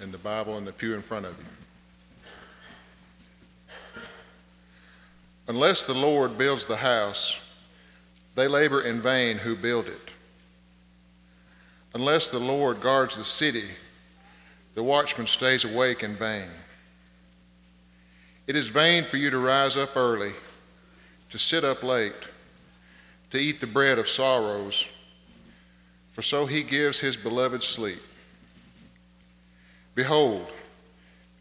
and the Bible in the pew in front of you. Unless the Lord builds the house, they labor in vain who build it. Unless the Lord guards the city, the watchman stays awake in vain. It is vain for you to rise up early, to sit up late, to eat the bread of sorrows, for so he gives his beloved sleep. Behold,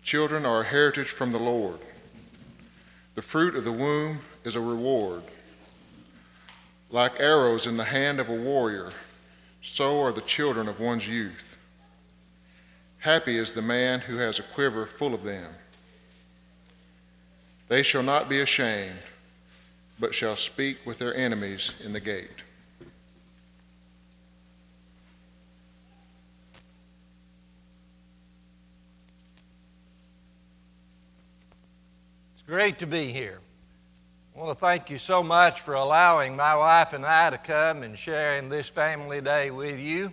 children are a heritage from the Lord. The fruit of the womb is a reward. Like arrows in the hand of a warrior, so are the children of one's youth. Happy is the man who has a quiver full of them. They shall not be ashamed, but shall speak with their enemies in the gate. Great to be here. I want to thank you so much for allowing my wife and I to come and sharing this family day with you.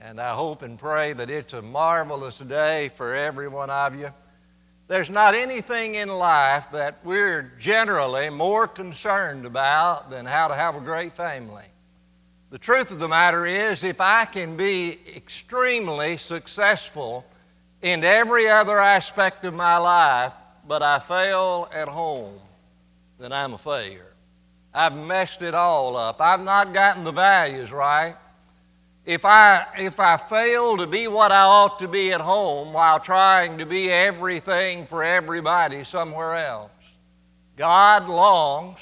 And I hope and pray that it's a marvelous day for every one of you. There's not anything in life that we're generally more concerned about than how to have a great family. The truth of the matter is, if I can be extremely successful in every other aspect of my life, but I fail at home, then I'm a failure. I've messed it all up. I've not gotten the values right. If I, if I fail to be what I ought to be at home while trying to be everything for everybody somewhere else, God longs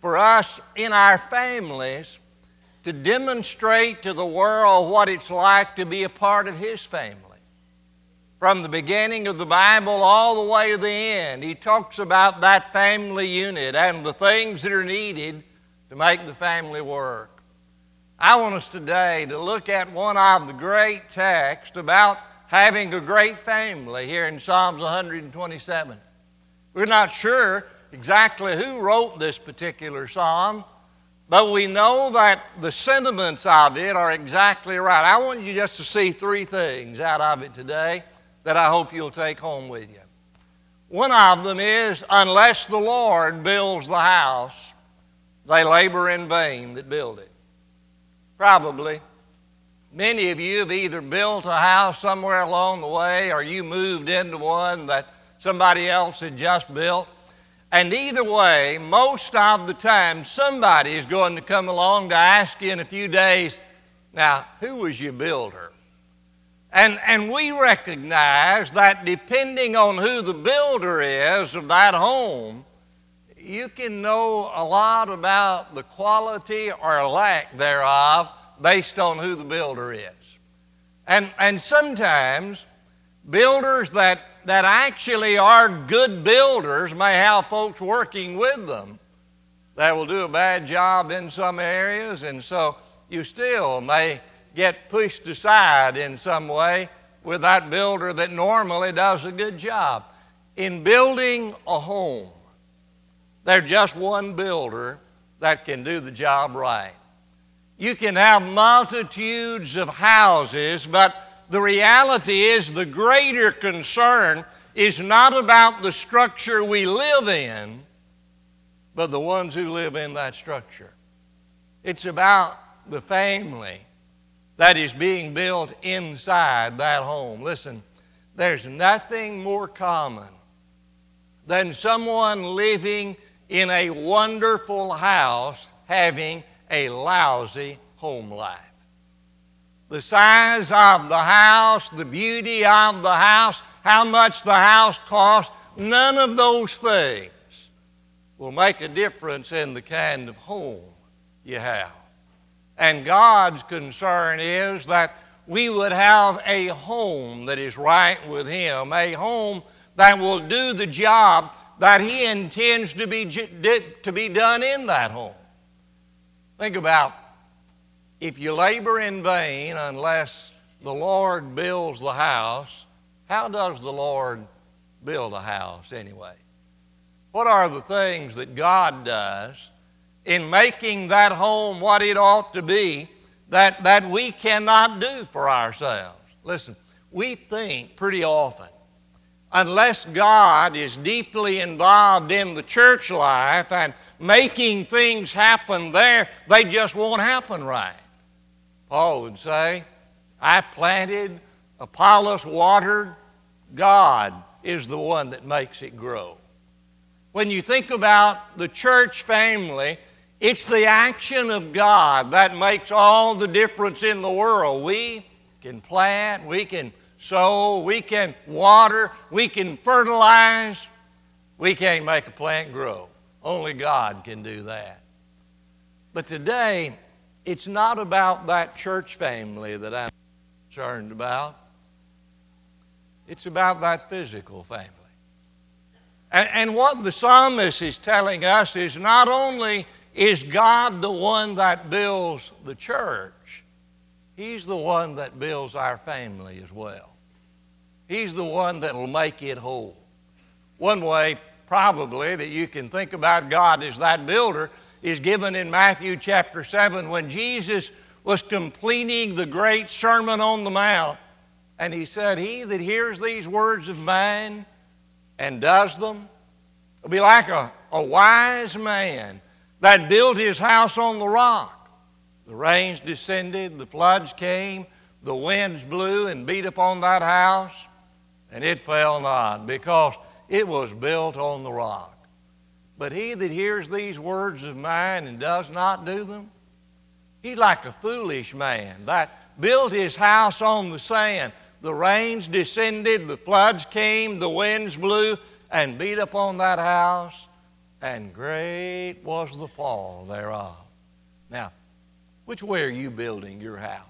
for us in our families to demonstrate to the world what it's like to be a part of His family from the beginning of the Bible all the way to the end. He talks about that family unit and the things that are needed to make the family work. I want us today to look at one of the great texts about having a great family here in Psalms 127. We're not sure exactly who wrote this particular psalm, but we know that the sentiments of it are exactly right. I want you just to see three things out of it today that I hope you'll take home with you. One of them is unless the Lord builds the house, they labor in vain that build it. Probably. Many of you have either built a house somewhere along the way or you moved into one that somebody else had just built. And either way, most of the time, somebody is going to come along to ask you in a few days, now, who was your builder? And, and we recognize that depending on who the builder is of that home, you can know a lot about the quality or lack thereof based on who the builder is. And, and sometimes builders that, that actually are good builders may have folks working with them that will do a bad job in some areas, and so you still may get pushed aside in some way with that builder that normally does a good job. In building a home, there's just one builder that can do the job right. You can have multitudes of houses, but the reality is the greater concern is not about the structure we live in, but the ones who live in that structure. It's about the family that is being built inside that home. Listen, there's nothing more common than someone living in a wonderful house having a lousy home life. The size of the house, the beauty of the house, how much the house costs, none of those things will make a difference in the kind of home you have. And God's concern is that we would have a home that is right with Him, a home that will do the job that He intends to be, to be done in that home. Think about if you labor in vain unless the Lord builds the house, how does the Lord build a house anyway? What are the things that God does in making that home what it ought to be that, that we cannot do for ourselves. Listen, we think pretty often, unless God is deeply involved in the church life and making things happen there, they just won't happen right. Paul would say, I planted, Apollos watered, God is the one that makes it grow. When you think about the church family, it's the action of God that makes all the difference in the world. We can plant, we can sow, we can water, we can fertilize. We can't make a plant grow. Only God can do that. But today, it's not about that church family that I'm concerned about. It's about that physical family. And, and, what the psalmist is telling us is not only is God the one that builds the church, He's the one that builds our family as well. He's the one that will make it whole. One way probably that you can think about God as that builder is given in Matthew chapter 7 when Jesus was completing the great Sermon on the Mount. And he said, He that hears these words of mine and does them will be like a, a wise man that built his house on the rock. The rains descended, the floods came, the winds blew and beat upon that house, and it fell not because it was built on the rock. But he that hears these words of mine and does not do them, he's like a foolish man that built his house on the sand. The rains descended, the floods came, the winds blew and beat upon that house, and great was the fall thereof. Now, which way are you building your house?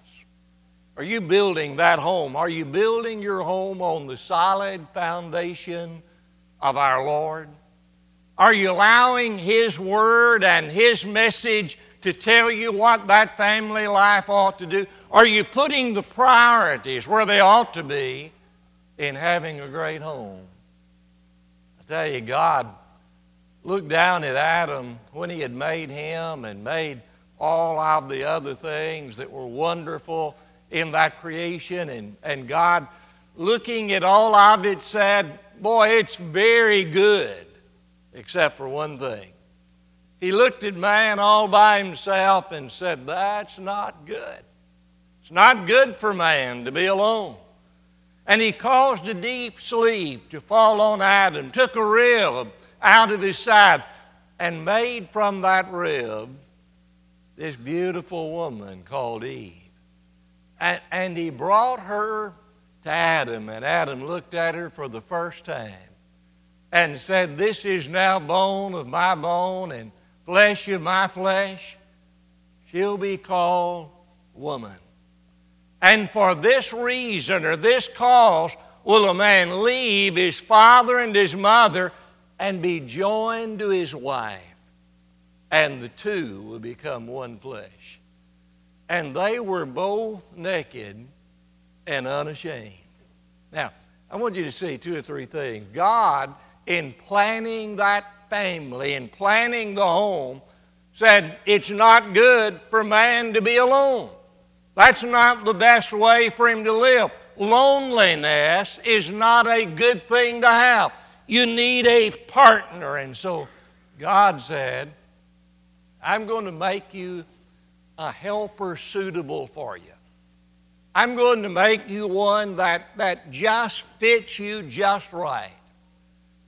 Are you building that home? Are you building your home on the solid foundation of our Lord? Are you allowing His Word and His message to tell you what that family life ought to do? Are you putting the priorities where they ought to be in having a great home? I tell you, God looked down at Adam when He had made him and made all of the other things that were wonderful in that creation, and, and God, looking at all of it, said, Boy, it's very good, except for one thing. He looked at man all by himself and said, That's not good. It's not good for man to be alone. And he caused a deep sleep to fall on Adam, took a rib out of his side, and made from that rib this beautiful woman called Eve. And, and he brought her to Adam, and Adam looked at her for the first time and said, This is now bone of my bone and flesh of my flesh. She'll be called woman. And for this reason or this cause will a man leave his father and his mother and be joined to his wife, and the two will become one flesh. And they were both naked and unashamed. Now, I want you to see two or three things. God, in planning that family, in planning the home, said it's not good for man to be alone. That's not the best way for him to live. Loneliness is not a good thing to have. You need a partner. And so God said, I'm going to make you a helper suitable for you. I'm going to make you one that, that just fits you just right.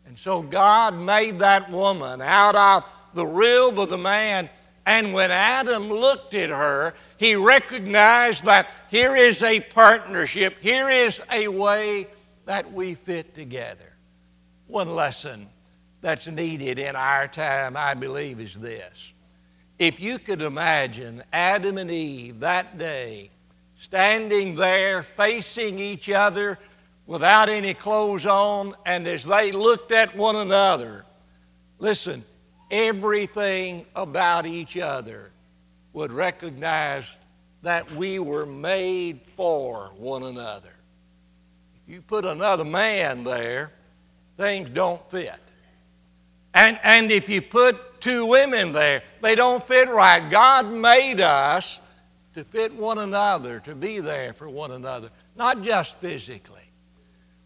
And so God made that woman out of the rib of the man. And when Adam looked at her, he recognized that here is a partnership, here is a way that we fit together. One lesson that's needed in our time, I believe, is this. If you could imagine Adam and Eve that day standing there facing each other without any clothes on, and as they looked at one another, listen, everything about each other would recognize that we were made for one another. If you put another man there, things don't fit. And, and if you put two women there, they don't fit right. God made us to fit one another, to be there for one another. not just physically,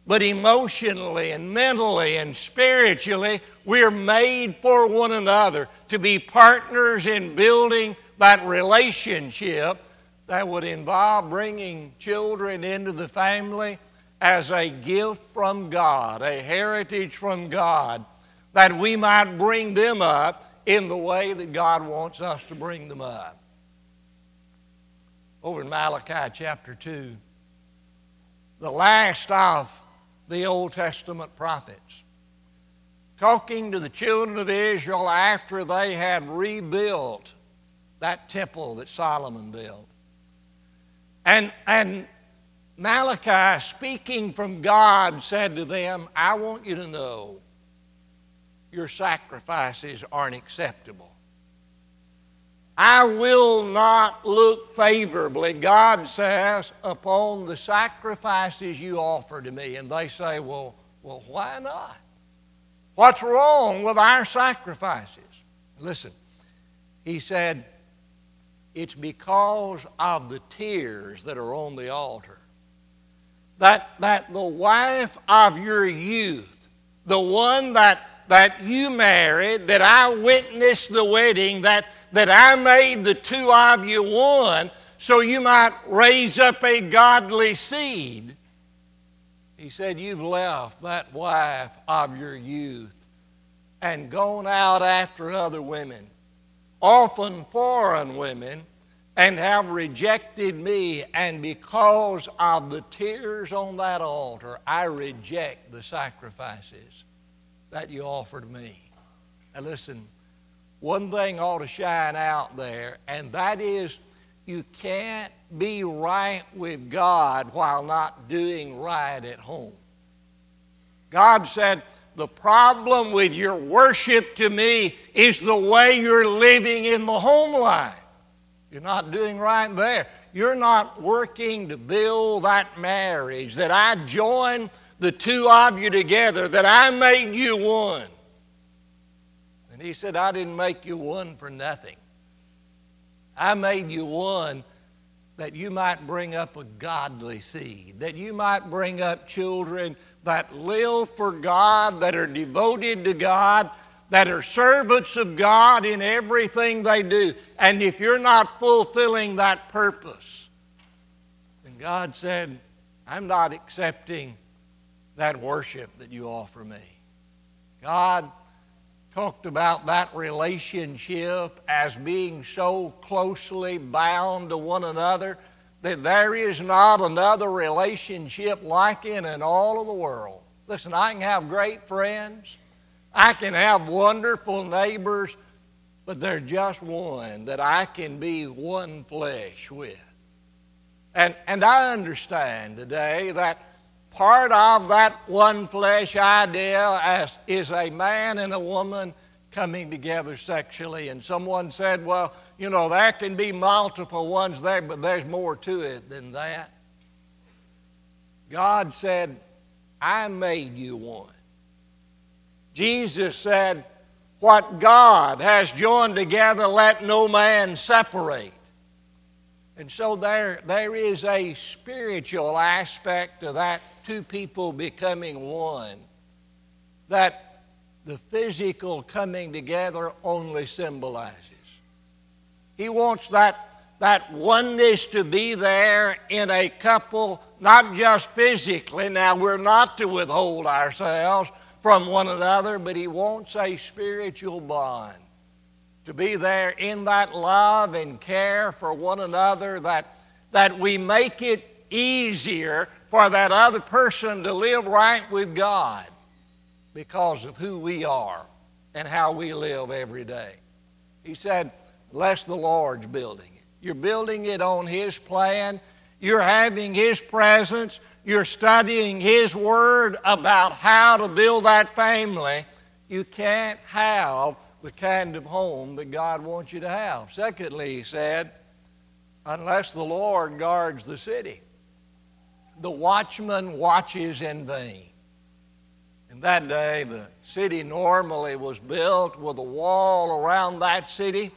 but emotionally and mentally and spiritually. We're made for one another to be partners in building that relationship that would involve bringing children into the family as a gift from God, a heritage from God, that we might bring them up in the way that God wants us to bring them up. Over in Malachi chapter 2, the last of the Old Testament prophets, talking to the children of Israel after they had rebuilt that temple that Solomon built. And, and Malachi, speaking from God, said to them, I want you to know your sacrifices aren't acceptable. I will not look favorably, God says, upon the sacrifices you offer to me. And they say, Well, well, why not? What's wrong with our sacrifices? Listen, he said, It's because of the tears that are on the altar. That, that the wife of your youth, the one that, that you married, that I witnessed the wedding, that that I made the two of you one so you might raise up a godly seed. He said, You've left that wife of your youth and gone out after other women, often foreign women, and have rejected me. And because of the tears on that altar, I reject the sacrifices that you offered me. Now, listen one thing ought to shine out there, and that is you can't be right with God while not doing right at home. God said, The problem with your worship to me is the way you're living in the home life. You're not doing right there. You're not working to build that marriage that I joined the two of you together, that I made you one. And he said, I didn't make you one for nothing. I made you one that you might bring up a godly seed, that you might bring up children that live for God, that are devoted to God, that are servants of God in everything they do. And if you're not fulfilling that purpose, then God said, I'm not accepting that worship that you offer me. God talked about that relationship as being so closely bound to one another that there is not another relationship like it in all of the world. Listen, I can have great friends, I can have wonderful neighbors, but there's just one that I can be one flesh with. And, and I understand today that part of that one flesh idea as, is a man and a woman coming together sexually. And someone said, well, you know, there can be multiple ones there, but there's more to it than that. God said, I made you one. Jesus said, What God has joined together, let no man separate. And so there, there is a spiritual aspect to that two people becoming one, that the physical coming together only symbolizes. He wants that, that oneness to be there in a couple, not just physically. Now, we're not to withhold ourselves from one another, but He wants a spiritual bond to be there in that love and care for one another, that, that we make it easier for that other person to live right with God because of who we are and how we live every day. He said, Bless the Lord's building it. You're building it on His plan, you're having His presence, you're studying His Word about how to build that family. You can't have the kind of home that God wants you to have. Secondly, he said, unless the Lord guards the city the watchman watches in vain. In that day, the city normally was built with a wall around that city.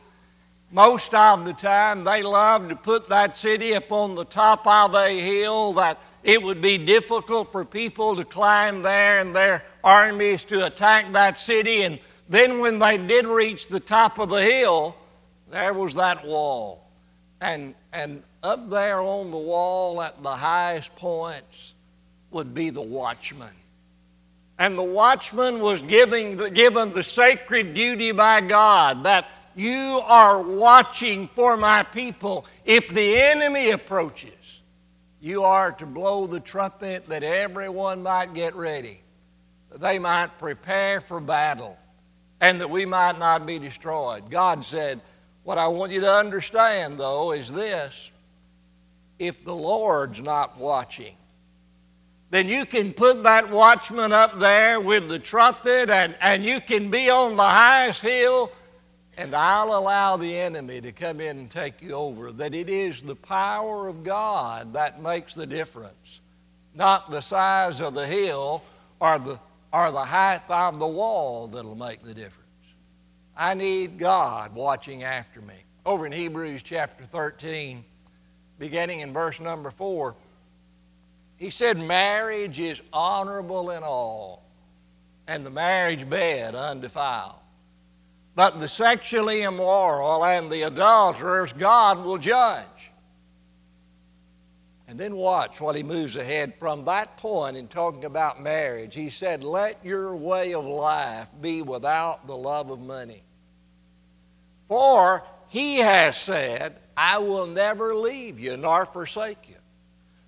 Most of the time, they loved to put that city up on the top of a hill that It would be difficult for people to climb there and their armies to attack that city. And then, when they did reach the top of the hill, there was that wall. And, and up there on the wall at the highest points would be the watchman. And the watchman was giving, given the sacred duty by God that you are watching for my people. If the enemy approaches, you are to blow the trumpet that everyone might get ready, that they might prepare for battle, and that we might not be destroyed. God said, What I want you to understand, though, is this if the Lord's not watching, then you can put that watchman up there with the trumpet and, and you can be on the highest hill and I'll allow the enemy to come in and take you over. That it is the power of God that makes the difference, not the size of the hill or the, or the height of the wall that'll make the difference. I need God watching after me. Over in Hebrews chapter 13, beginning in verse number 4, he said, Marriage is honorable in all, and the marriage bed undefiled. But the sexually immoral and the adulterers, God will judge. And then watch while he moves ahead from that point in talking about marriage. He said, Let your way of life be without the love of money. For he has said, I will never leave you nor forsake you.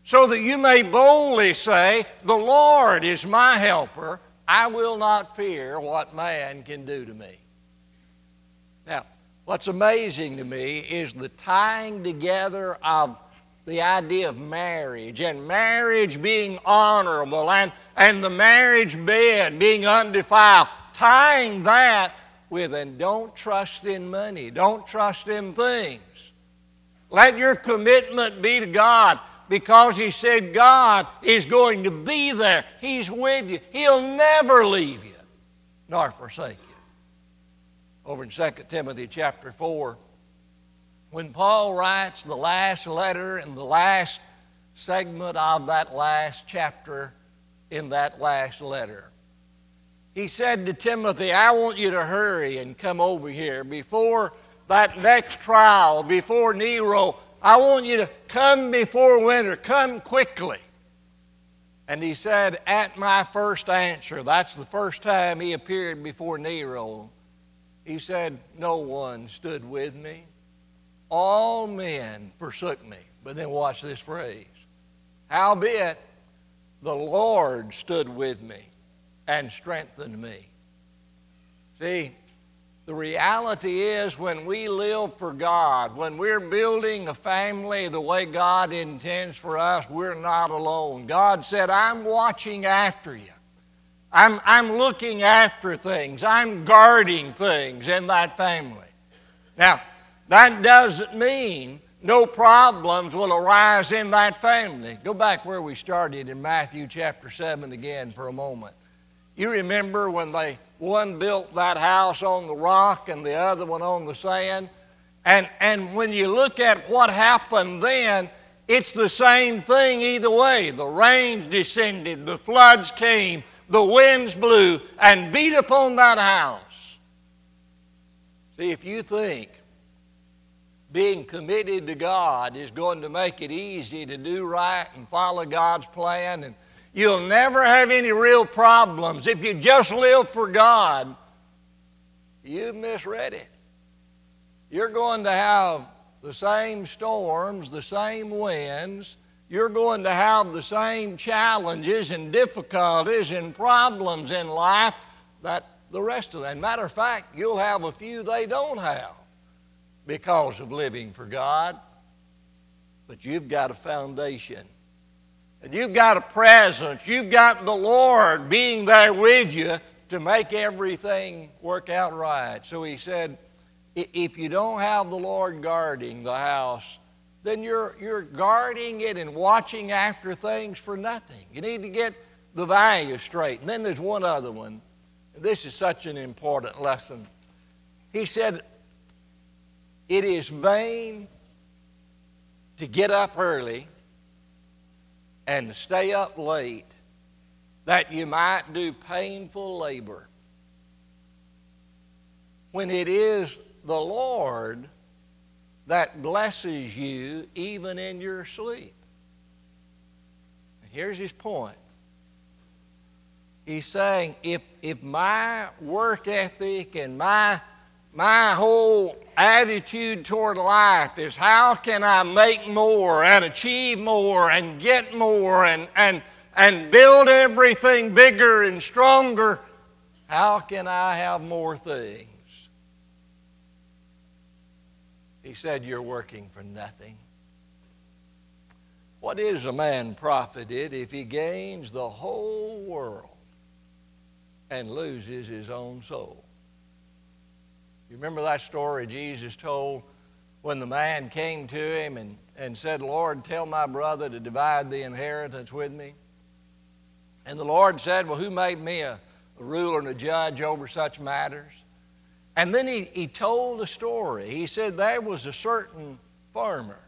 So that you may boldly say, The Lord is my helper. I will not fear what man can do to me. What's amazing to me is the tying together of the idea of marriage and marriage being honorable and, and the marriage bed being undefiled, tying that with, and don't trust in money, don't trust in things. Let your commitment be to God because He said God is going to be there. He's with you. He'll never leave you nor forsake you over in 2 Timothy chapter 4, when Paul writes the last letter and the last segment of that last chapter in that last letter. He said to Timothy, I want you to hurry and come over here before that next trial, before Nero. I want you to come before winter, come quickly. And he said, At my first answer, that's the first time he appeared before Nero. He said, No one stood with me. All men forsook me. But then watch this phrase. Howbeit, the Lord stood with me and strengthened me. See, the reality is when we live for God, when we're building a family the way God intends for us, we're not alone. God said, I'm watching after you. I'm, I'm looking after things. I'm guarding things in that family. Now, that doesn't mean no problems will arise in that family. Go back where we started in Matthew chapter 7 again for a moment. You remember when they one built that house on the rock and the other one on the sand? And, and when you look at what happened then, it's the same thing either way. The rains descended, the floods came, the winds blew and beat upon that house. See, if you think being committed to God is going to make it easy to do right and follow God's plan, and you'll never have any real problems if you just live for God, you've misread it. You're going to have the same storms, the same winds, you're going to have the same challenges and difficulties and problems in life that the rest of them. Matter of fact, you'll have a few they don't have because of living for God. But you've got a foundation. And you've got a presence. You've got the Lord being there with you to make everything work out right. So he said, if you don't have the Lord guarding the house, then you're, you're guarding it and watching after things for nothing. You need to get the value straight. And then there's one other one. This is such an important lesson. He said, It is vain to get up early and stay up late that you might do painful labor. When it is the Lord that blesses you even in your sleep. Here's his point. He's saying if, if my work ethic and my, my whole attitude toward life is how can I make more and achieve more and get more and, and, and build everything bigger and stronger, how can I have more things? He said, You're working for nothing. What is a man profited if he gains the whole world and loses his own soul? You remember that story Jesus told when the man came to him and, and said, Lord, tell my brother to divide the inheritance with me? And the Lord said, Well, who made me a, a ruler and a judge over such matters? And then he, he told a story. He said there was a certain farmer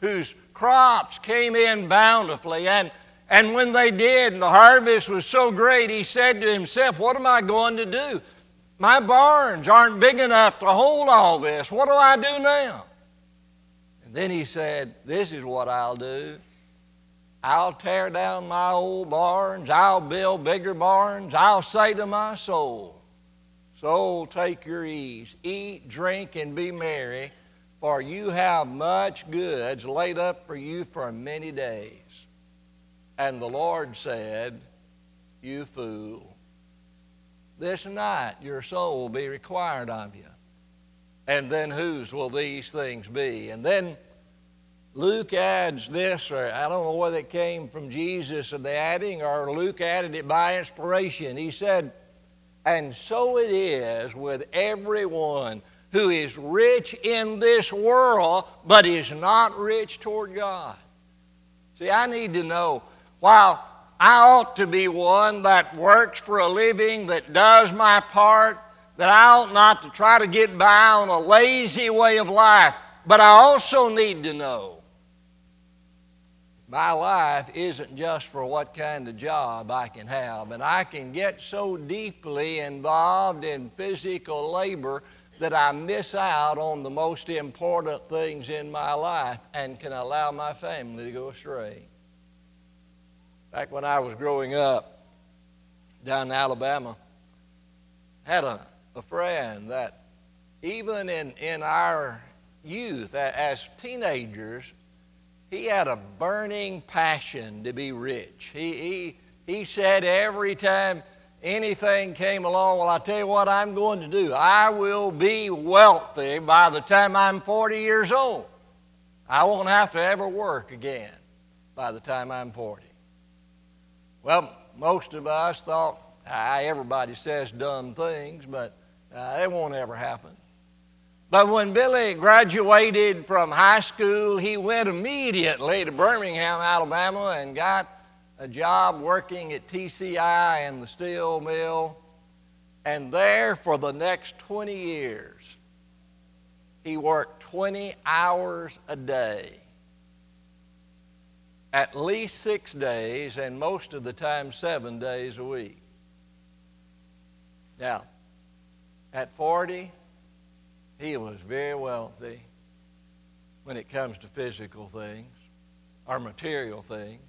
whose crops came in bountifully. And, and when they did, and the harvest was so great, he said to himself, What am I going to do? My barns aren't big enough to hold all this. What do I do now? And then he said, This is what I'll do. I'll tear down my old barns. I'll build bigger barns. I'll say to my soul, Soul, take your ease, eat, drink, and be merry, for you have much goods laid up for you for many days. And the Lord said, You fool, this night your soul will be required of you. And then whose will these things be? And then Luke adds this, or I don't know whether it came from Jesus or the adding, or Luke added it by inspiration. He said, and so it is with everyone who is rich in this world but is not rich toward God. See, I need to know while I ought to be one that works for a living, that does my part, that I ought not to try to get by on a lazy way of life, but I also need to know my life isn't just for what kind of job I can have. And I can get so deeply involved in physical labor that I miss out on the most important things in my life and can allow my family to go astray. Back when I was growing up down in Alabama, I had a, a friend that even in, in our youth, as teenagers, he had a burning passion to be rich. He, he, he said every time anything came along, Well, I tell you what I'm going to do. I will be wealthy by the time I'm 40 years old. I won't have to ever work again by the time I'm 40. Well, most of us thought, ah, everybody says dumb things, but uh, it won't ever happen. But when Billy graduated from high school, he went immediately to Birmingham, Alabama, and got a job working at TCI in the steel mill. And there, for the next 20 years, he worked 20 hours a day, at least six days, and most of the time, seven days a week. Now, at 40, he was very wealthy when it comes to physical things or material things.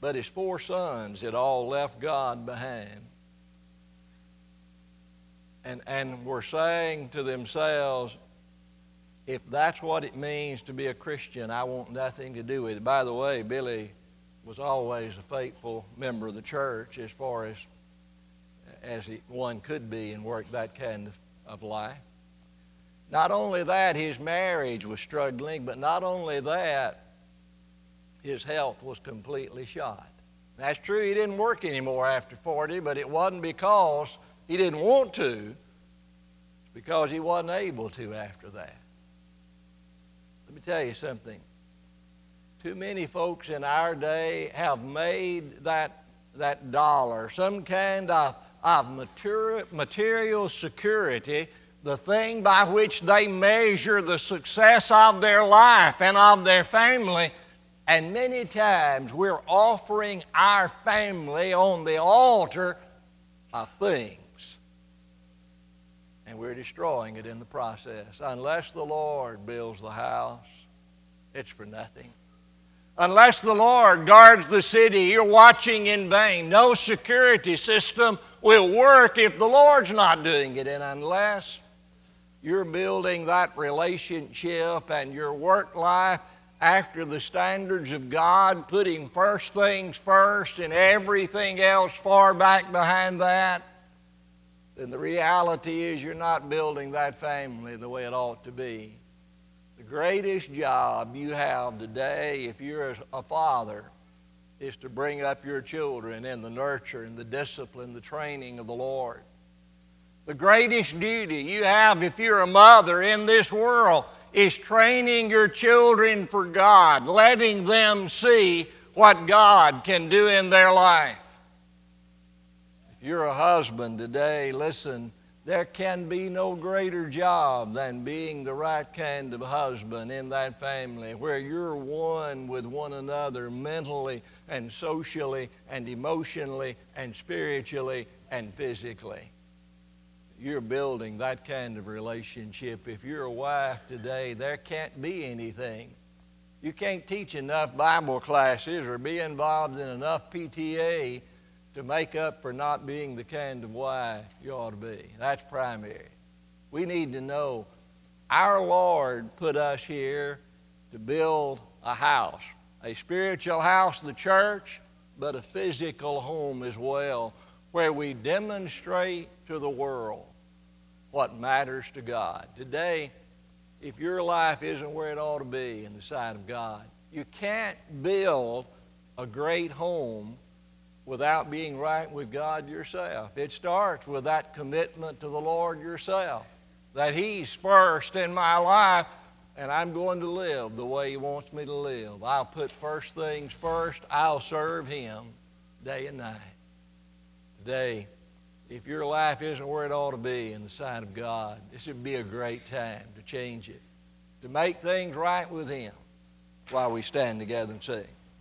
But his four sons had all left God behind and, and were saying to themselves, if that's what it means to be a Christian, I want nothing to do with it. By the way, Billy was always a faithful member of the church as far as as one could be and work that kind of, of life. Not only that, his marriage was struggling, but not only that, his health was completely shot. That's true, he didn't work anymore after 40, but it wasn't because he didn't want to, it's because he wasn't able to after that. Let me tell you something. Too many folks in our day have made that, that dollar some kind of of material, security the thing by which they measure the success of their life and of their family. And many times we're offering our family on the altar of things. And we're destroying it in the process. Unless the Lord builds the house, it's for nothing. Unless the Lord guards the city, you're watching in vain. No security system will work if the Lord's not doing it. And unless you're building that relationship and your work life after the standards of God, putting first things first and everything else far back behind that, then the reality is you're not building that family the way it ought to be. The greatest job you have today, if you're a father, is to bring up your children in the nurture and the discipline, the training of the Lord. The greatest duty you have if you're a mother in this world is training your children for God, letting them see what God can do in their life. If you're a husband today, listen, there can be no greater job than being the right kind of husband in that family where you're one with one another mentally and socially and emotionally and spiritually and physically you're building that kind of relationship. If you're a wife today, there can't be anything. You can't teach enough Bible classes or be involved in enough PTA to make up for not being the kind of wife you ought to be. That's primary. We need to know our Lord put us here to build a house, a spiritual house, the church, but a physical home as well, where we demonstrate to the world what matters to God. Today, if your life isn't where it ought to be in the sight of God, you can't build a great home without being right with God yourself. It starts with that commitment to the Lord yourself, that He's first in my life, and I'm going to live the way He wants me to live. I'll put first things first, I'll serve Him day and night. Today, if your life isn't where it ought to be in the sight of God, this would be a great time to change it, to make things right with Him while we stand together and sing.